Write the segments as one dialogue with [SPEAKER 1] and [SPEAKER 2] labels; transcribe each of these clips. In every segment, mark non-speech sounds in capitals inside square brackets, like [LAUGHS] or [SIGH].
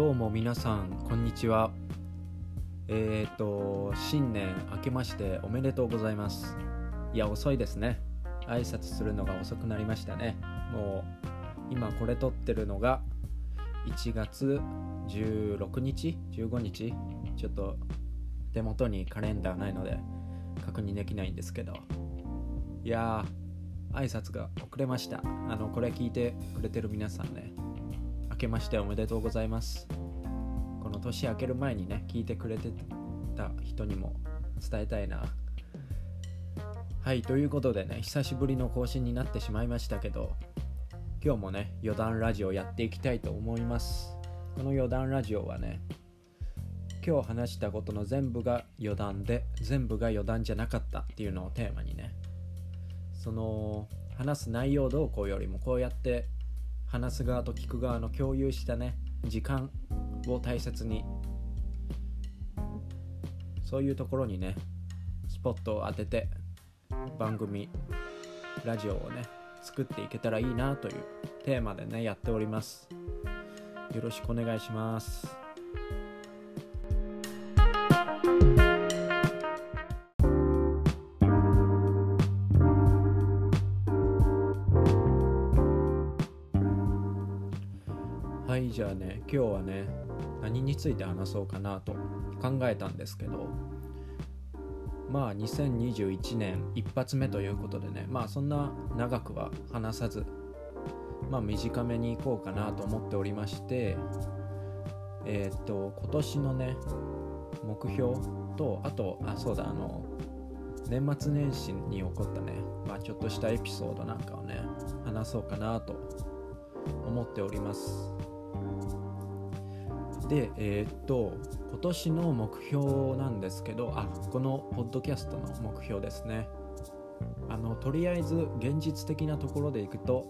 [SPEAKER 1] どうも皆さんこんにちは。えっ、ー、と新年明けましておめでとうございます。いや遅いですね。挨拶するのが遅くなりましたね。もう今これ撮ってるのが1月16日15日ちょっと手元にカレンダーないので確認できないんですけど。いやー挨拶が遅れました。あのこれ聞いてくれてる皆さんね。けましておめでとうございます。この年明ける前にね聞いてくれてた人にも伝えたいな。はいということでね久しぶりの更新になってしまいましたけど今日もね余談ラジオやっていきたいと思います。この余談ラジオはね今日話したことの全部が余談で全部が余談じゃなかったっていうのをテーマにねその話す内容どうこうよりもこうやって話す側と聞く側の共有したね時間を大切に。そういうところにねスポットを当てて番組ラジオをね作っていけたらいいなというテーマでねやっております。よろしくお願いします。じゃあね今日はね何について話そうかなと考えたんですけどまあ2021年一発目ということでねまあそんな長くは話さずまあ短めにいこうかなと思っておりましてえっ、と今年のね目標とあとあそうだあの年末年始に起こったねまあちょっとしたエピソードなんかをね話そうかなと思っております。でえー、っと今年の目標なんですけどあこのポッドキャストの目標ですね。あのとりあえず現実的なところでいくと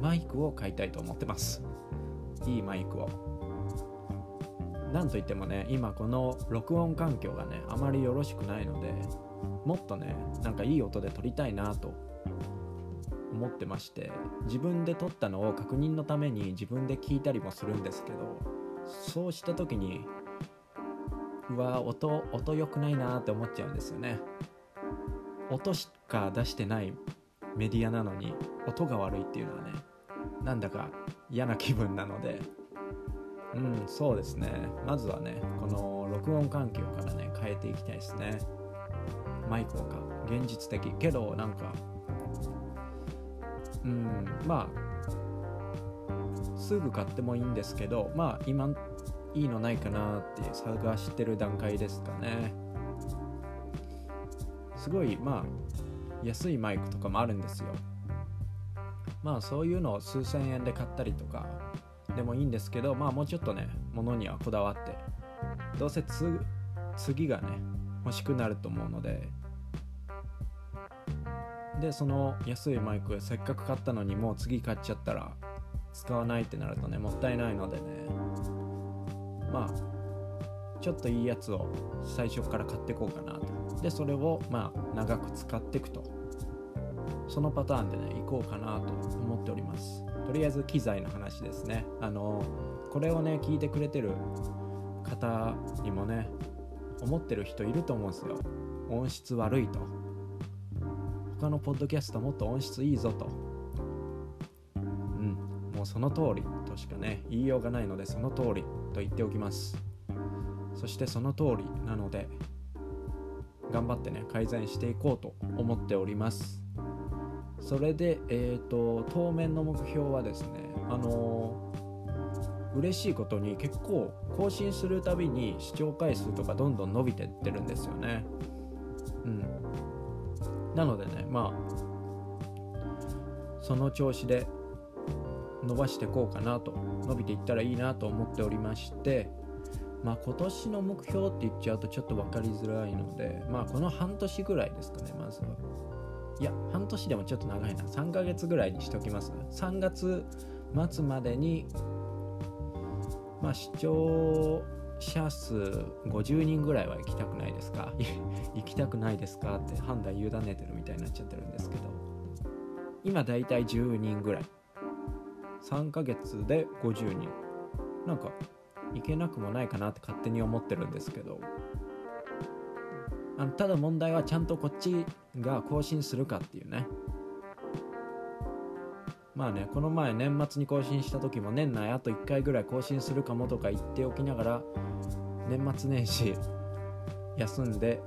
[SPEAKER 1] マイクを買いたいと思ってます。いいマイクを。なんといってもね今この録音環境がねあまりよろしくないのでもっとねなんかいい音で撮りたいなと思ってまして自分で撮ったのを確認のために自分で聞いたりもするんですけどそうした時にうわ音音良くないなって思っちゃうんですよね。音しか出してないメディアなのに音が悪いっていうのはねなんだか嫌な気分なので。うんそうですね。まずはねこの録音環境からね変えていきたいですね。マイクを買う現実的。けどなんかうんまあすぐ買ってもいいんですけどまあ今いいのないかなって探してる段階ですかね。すごいまあ安いマイクとかもあるんですよ。まあそういうのを数千円で買ったりとかでもいいんですけどまあもうちょっとね物にはこだわってどうせ次がね欲しくなると思うのででその安いマイクせっかく買ったのにもう次買っちゃったら使わないってなるとねもったいないのでね。まあちょっといいやつを最初から買ってこうかなと。でそれをまあ長く使っていくと。そのパターンでね行こうかなと思っております。とりあえず機材の話ですね。あのこれをね聞いてくれてる方にもね思ってる人いると思うんですよ。音質悪いと。他のポッドキャストもっと音質いいぞと。もうその通りとしかね言いようがないのでその通りと言っておきます。そしてその通りなので頑張ってね改善していこうと思っております。それでえっ、ー、と当面の目標はですねあのー、嬉しいことに結構更新するたびに視聴回数とかどんどん伸びてってるんですよね。うん。なのでねまあその調子で伸ばしていこうかなと伸びていったらいいなと思っておりましてまあ今年の目標って言っちゃうとちょっと分かりづらいのでまあこの半年ぐらいですかねまずは。いや半年でもちょっと長いな。3ヶ月ぐらいにしておきます。3月末までにまあ視聴者数50人ぐらいは行きたくないですか？行きたくないですかって判断委ねてるみたいになっちゃってるんですけど。今だいたい10人ぐらい。3ヶ月で50人なんかいけなくもないかなって勝手に思ってるんですけど。あのただ問題はちゃんとこっちが更新するかっていうね。まあねこの前年末に更新した時も年内あと1回ぐらい更新するかもとか言っておきながら年末年始休んで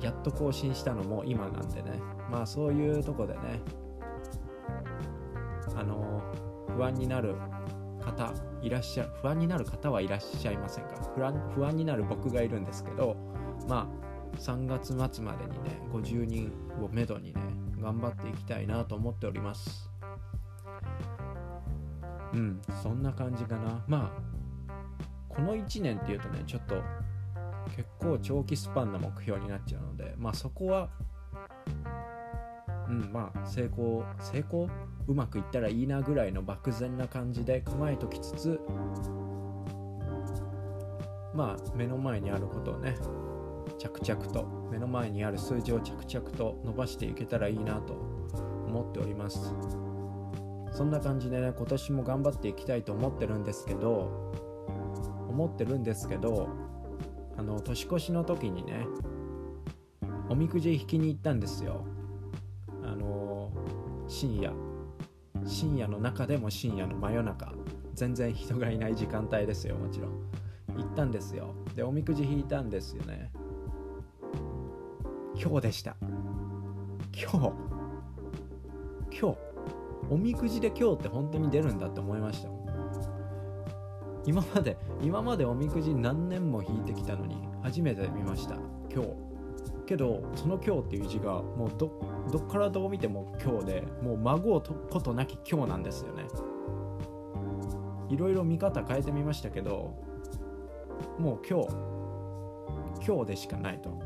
[SPEAKER 1] やっと更新したのも今なんでね。まあそういうとこでね。あの不安になる方いらっしゃ不安になる方はいらっしゃいませんか？不安不安になる僕がいるんですけどまあ3月末までにね50人をめどにね頑張っていきたいなと思っております。うんそんな感じかな。まあこの1年っていうとねちょっと結構長期スパンの目標になっちゃうのでまあそこはうんまあ成功成功うまくいったらいいなぐらいの漠然な感じで構えときつつまあ目の前にあることをね着々と目の前にある数字を着々と伸ばしていけたらいいなと思っております。そんな感じでね今年も頑張っていきたいと思ってるんですけど思ってるんですけどあの年越しの時にねおみくじ引きに行ったんですよ。深夜。深夜の中でも深夜の真夜中。全然人がいない時間帯ですよもちろん。行ったんですよ。でおみくじ引いたんですよね。今日でした。今日。今日。おみくじで今日って本当に出るんだって思いました今まで今までおみくじ何年も引いてきたのに初めて見ました。今日。けどその今日っていう字がもうどどっからどう見ても今日でもう孫をとことなき今日なんですよね。いろいろ見方変えてみましたけどもう今日今日でしかないと。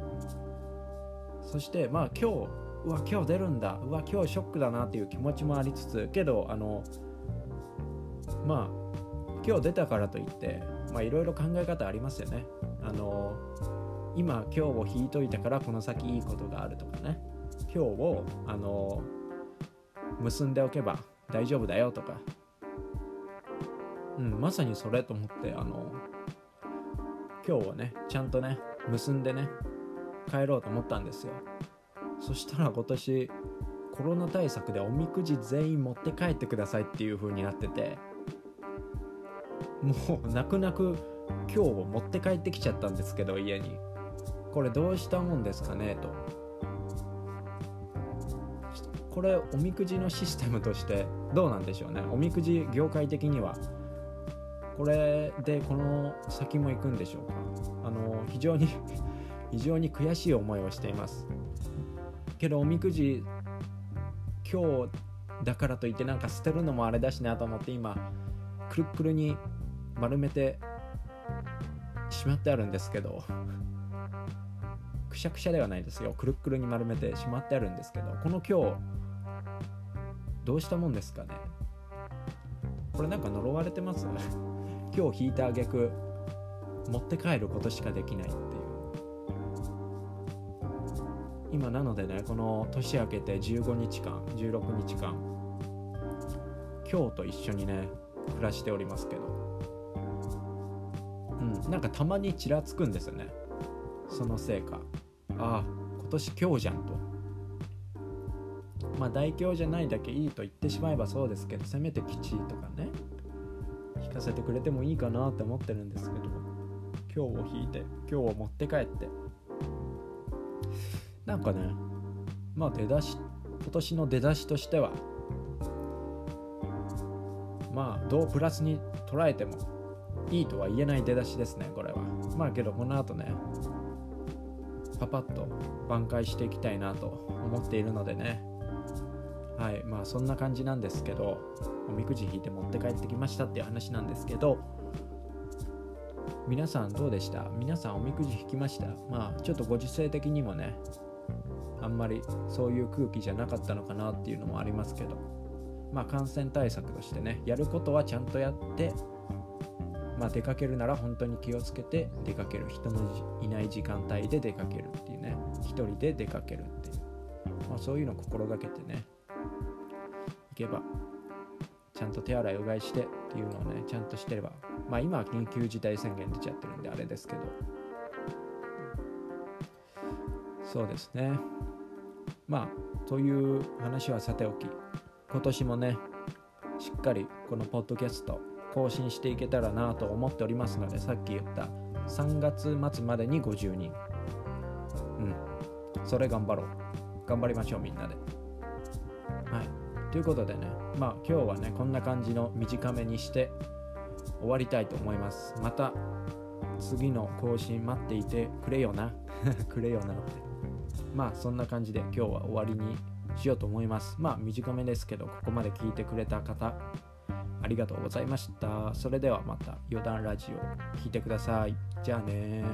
[SPEAKER 1] そしてまあ今日うわ今日出るんだ。うわ今日ショックだなっていう気持ちもありつつけどあのまあ今日出たからといってまあいろいろ考え方ありますよね。あの今今日を引いといたからこの先いいことがあるとかね。今日をあの結んでおけば大丈夫だよとか。うんまさにそれと思ってあの今日はねちゃんとね結んでね帰ろうと思ったんですよ。そしたら今年コロナ対策でおみくじ全員持って帰ってくださいっていう風になってて。もう泣く泣く今日を持って帰ってきちゃったんですけど家に。これどうしたもんですかね？と。これおみくじのシステムとしてどうなんでしょうね？おみくじ業界的には。これでこの先も行くんでしょうか？あの非常に [LAUGHS] 非常に悔しい思いをしています。けどおみくじ今日だからといってなんか捨てるのもあれだしなと思って今くるくるに丸めてしまってあるんですけど。くしゃくしゃではないですよ。くるくるに丸めてしまってあるんですけどこの今日どうしたもんですかね。これなんか呪われてます今日引いた挙句持って帰ることしかできないっていう。今なのでねこの年明けて15日間16日間今日と一緒にね暮らしておりますけど。うんなんかたまにちらつくんですよね。そのせいかああ今年今日じゃんと。まあ大凶じゃないだけいいと言ってしまえばそうですけどせめて吉とかね引かせてくれてもいいかなって思ってるんですけど今日を引いて今日を持って帰って。なんかねまあ出だし今年の出だしとしてはまあどうプラスに捉えてもいいとは言えない出だしですねこれは。まあけどこの後ねパパッと挽回していきたいなと思っているのでね。はいまあそんな感じなんですけどおみくじ引いて持って帰ってきましたっていう話なんですけど皆さんどうでした？皆さんおみくじ引きました？まあちょっとご時世的にもねあんまりそういう空気じゃなかったのかなっていうのもありますけどまあ感染対策としてねやることはちゃんとやってまあ、出かけるなら本当に気をつけて出かける人のいない時間帯で出かけるっていうね。一人で出かけるっていう、まあ、そういうのを心がけてね。行けばちゃんと手洗いうがいしてっていうのをねちゃんとしてれば。まあ今は緊急事態宣言出ちゃってるんであれですけど。そうですね。まあという話はさておき。今年もねしっかりこのポッドキャスト更新していけたらなと思っておりますのでさっき言った3月末までに50人。うん。それ頑張ろう。頑張りましょうみんなで。はい。ということでねまあ今日はねこんな感じの短めにして終わりたいと思います。また次の更新待っていてくれよな。[LAUGHS] くれよなって。まあそんな感じで今日は終わりにしようと思います。まあ短めですけどここまで聞いてくれた方ありがとうございました。それではまた余談ラジオ聞いてください。じゃあね